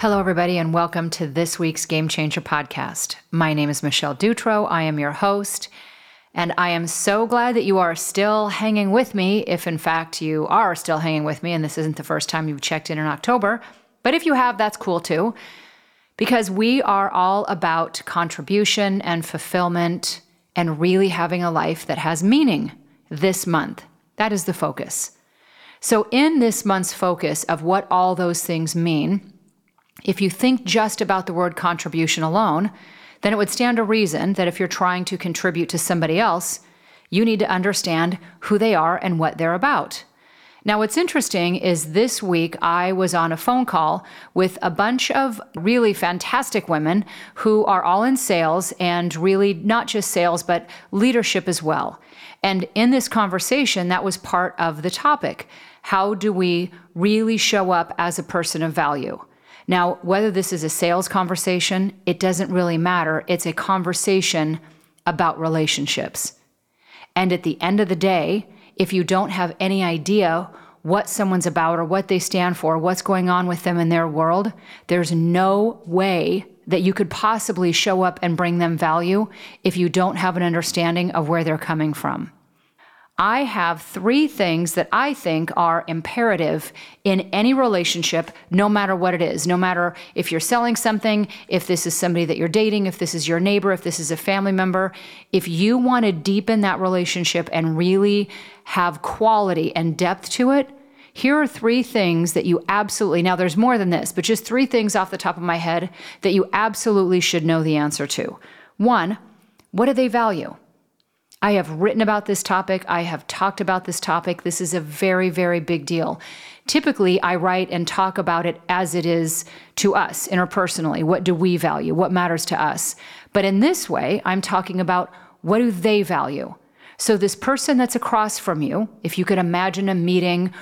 Hello, everybody, and welcome to this week's Game Changer podcast. My name is Michelle Dutro. I am your host, and I am so glad that you are still hanging with me. If in fact you are still hanging with me, and this isn't the first time you've checked in in October, but if you have, that's cool too, because we are all about contribution and fulfillment and really having a life that has meaning this month. That is the focus. So, in this month's focus of what all those things mean, if you think just about the word contribution alone, then it would stand to reason that if you're trying to contribute to somebody else, you need to understand who they are and what they're about. Now, what's interesting is this week I was on a phone call with a bunch of really fantastic women who are all in sales and really not just sales, but leadership as well. And in this conversation, that was part of the topic. How do we really show up as a person of value? Now, whether this is a sales conversation, it doesn't really matter. It's a conversation about relationships. And at the end of the day, if you don't have any idea what someone's about or what they stand for, what's going on with them in their world, there's no way that you could possibly show up and bring them value if you don't have an understanding of where they're coming from. I have three things that I think are imperative in any relationship, no matter what it is. No matter if you're selling something, if this is somebody that you're dating, if this is your neighbor, if this is a family member. If you want to deepen that relationship and really have quality and depth to it, here are three things that you absolutely, now there's more than this, but just three things off the top of my head that you absolutely should know the answer to. One, what do they value? I have written about this topic. I have talked about this topic. This is a very, very big deal. Typically, I write and talk about it as it is to us interpersonally. What do we value? What matters to us? But in this way, I'm talking about what do they value? So, this person that's across from you, if you could imagine a meeting,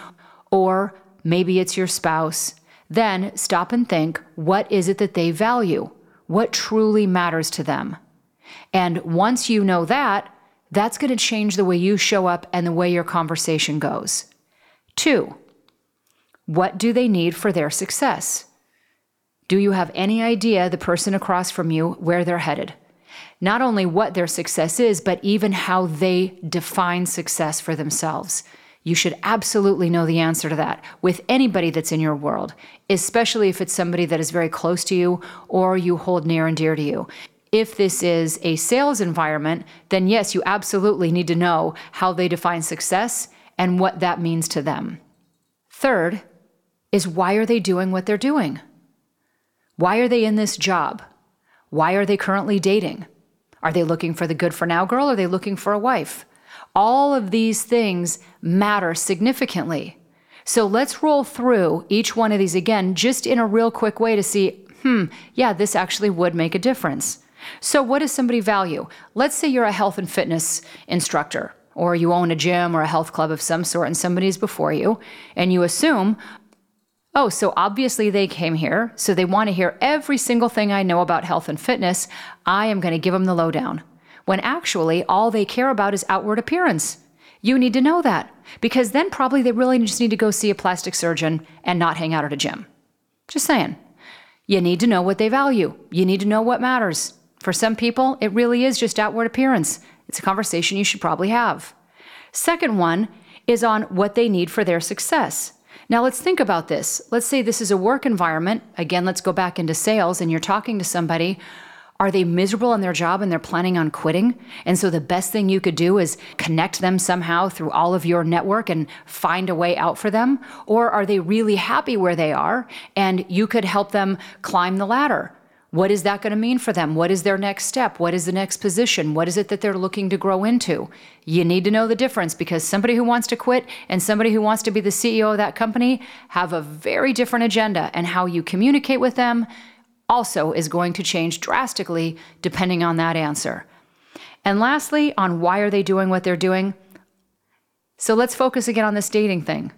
or maybe it's your spouse, then stop and think what is it that they value? What truly matters to them? And once you know that, that's going to change the way you show up and the way your conversation goes. Two, what do they need for their success? Do you have any idea the person across from you where they're headed? Not only what their success is, but even how they define success for themselves. You should absolutely know the answer to that with anybody that's in your world, especially if it's somebody that is very close to you or you hold near and dear to you if this is a sales environment, then yes, you absolutely need to know how they define success and what that means to them. Third is why are they doing what they're doing? Why are they in this job? Why are they currently dating? Are they looking for the good for now girl? Are they looking for a wife? All of these things matter significantly. So let's roll through each one of these again, just in a real quick way to see hmm, yeah, this actually would make a difference. So, what does somebody value? Let's say you're a health and fitness instructor, or you own a gym or a health club of some sort, and somebody's before you, and you assume, oh, so obviously they came here, so they want to hear every single thing I know about health and fitness. I am going to give them the lowdown. When actually, all they care about is outward appearance. You need to know that because then probably they really just need to go see a plastic surgeon and not hang out at a gym. Just saying. You need to know what they value. You need to know what matters. For some people, it really is just outward appearance. It's a conversation you should probably have. Second one is on what they need for their success. Now, let's think about this. Let's say this is a work environment. Again, let's go back into sales and you're talking to somebody. Are they miserable in their job and they're planning on quitting? And so the best thing you could do is connect them somehow through all of your network and find a way out for them? Or are they really happy where they are and you could help them climb the ladder? What is that going to mean for them? What is their next step? What is the next position? What is it that they're looking to grow into? You need to know the difference because somebody who wants to quit and somebody who wants to be the CEO of that company have a very different agenda, and how you communicate with them also is going to change drastically depending on that answer. And lastly, on why are they doing what they're doing? So let's focus again on this dating thing.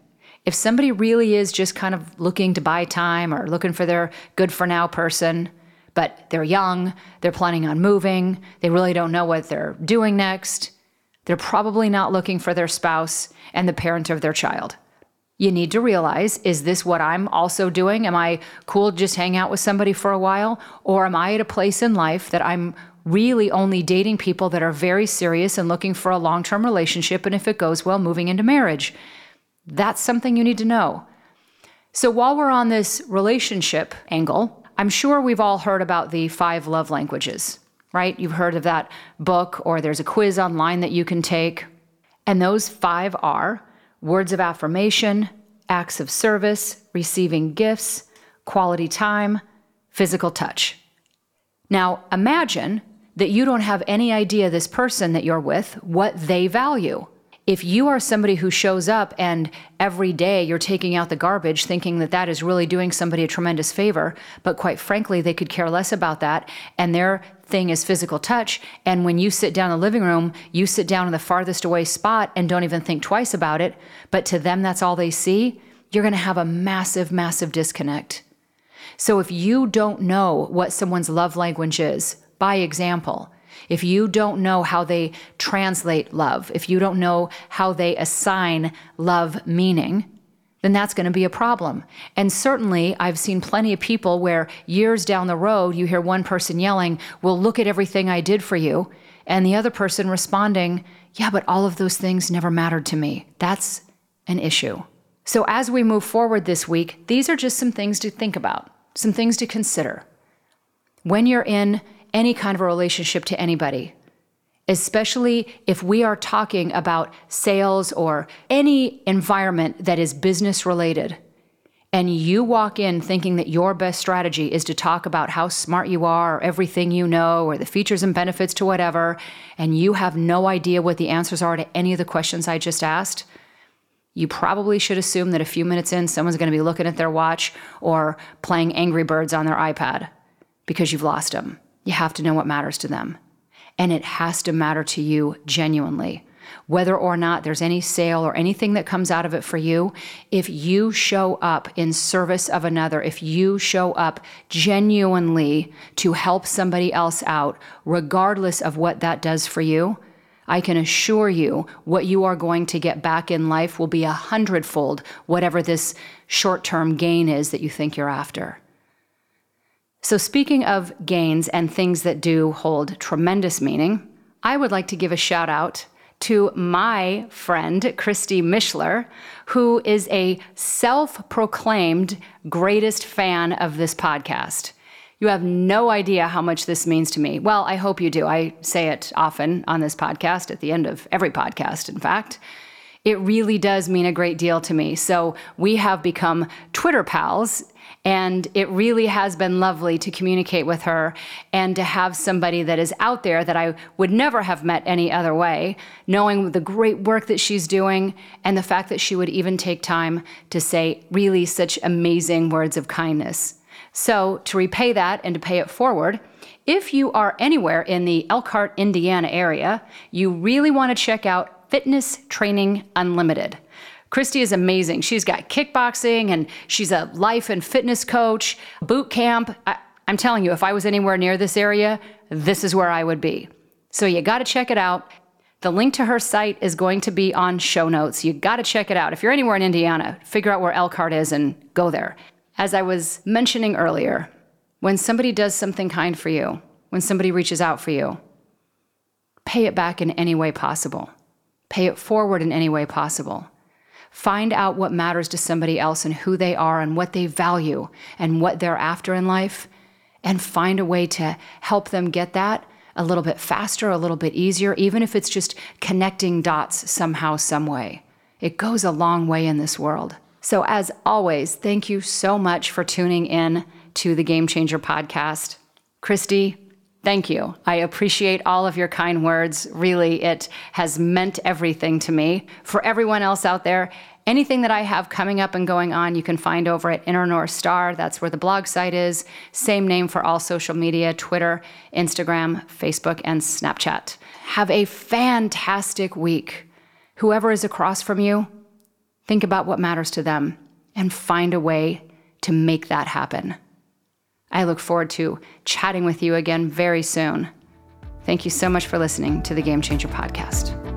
If somebody really is just kind of looking to buy time or looking for their good for now person, but they're young, they're planning on moving, they really don't know what they're doing next. They're probably not looking for their spouse and the parent of their child. You need to realize is this what I'm also doing? Am I cool to just hang out with somebody for a while? Or am I at a place in life that I'm really only dating people that are very serious and looking for a long term relationship? And if it goes well, moving into marriage. That's something you need to know. So while we're on this relationship angle, I'm sure we've all heard about the five love languages, right? You've heard of that book, or there's a quiz online that you can take. And those five are words of affirmation, acts of service, receiving gifts, quality time, physical touch. Now, imagine that you don't have any idea this person that you're with what they value. If you are somebody who shows up and every day you're taking out the garbage thinking that that is really doing somebody a tremendous favor, but quite frankly, they could care less about that and their thing is physical touch. And when you sit down in the living room, you sit down in the farthest away spot and don't even think twice about it. But to them, that's all they see. You're going to have a massive, massive disconnect. So if you don't know what someone's love language is, by example, if you don't know how they translate love, if you don't know how they assign love meaning, then that's going to be a problem. And certainly, I've seen plenty of people where years down the road, you hear one person yelling, Well, look at everything I did for you. And the other person responding, Yeah, but all of those things never mattered to me. That's an issue. So, as we move forward this week, these are just some things to think about, some things to consider. When you're in any kind of a relationship to anybody, especially if we are talking about sales or any environment that is business related, and you walk in thinking that your best strategy is to talk about how smart you are, or everything you know, or the features and benefits to whatever, and you have no idea what the answers are to any of the questions I just asked, you probably should assume that a few minutes in, someone's going to be looking at their watch or playing Angry Birds on their iPad because you've lost them. You have to know what matters to them and it has to matter to you genuinely. Whether or not there's any sale or anything that comes out of it for you, if you show up in service of another, if you show up genuinely to help somebody else out, regardless of what that does for you, I can assure you what you are going to get back in life will be a hundredfold whatever this short term gain is that you think you're after. So, speaking of gains and things that do hold tremendous meaning, I would like to give a shout out to my friend, Christy Mishler, who is a self proclaimed greatest fan of this podcast. You have no idea how much this means to me. Well, I hope you do. I say it often on this podcast, at the end of every podcast, in fact. It really does mean a great deal to me. So we have become Twitter pals and it really has been lovely to communicate with her and to have somebody that is out there that I would never have met any other way, knowing the great work that she's doing and the fact that she would even take time to say really such amazing words of kindness. So, to repay that and to pay it forward, if you are anywhere in the Elkhart, Indiana area, you really want to check out Fitness Training Unlimited. Christy is amazing. She's got kickboxing and she's a life and fitness coach, boot camp. I, am telling you, if I was anywhere near this area, this is where I would be. So you got to check it out. The link to her site is going to be on show notes. You got to check it out. If you're anywhere in Indiana, figure out where Elkhart is and go there. As I was mentioning earlier, when somebody does something kind for you, when somebody reaches out for you, pay it back in any way possible. Pay it forward in any way possible. Find out what matters to somebody else and who they are and what they value and what they're after in life, and find a way to help them get that a little bit faster, a little bit easier, even if it's just connecting dots somehow, some way. It goes a long way in this world. So, as always, thank you so much for tuning in to the Game Changer podcast. Christy, Thank you. I appreciate all of your kind words. Really, it has meant everything to me. For everyone else out there, anything that I have coming up and going on, you can find over at Inner North Star. That's where the blog site is. Same name for all social media Twitter, Instagram, Facebook, and Snapchat. Have a fantastic week. Whoever is across from you, think about what matters to them and find a way to make that happen. I look forward to chatting with you again very soon. Thank you so much for listening to the Game Changer Podcast.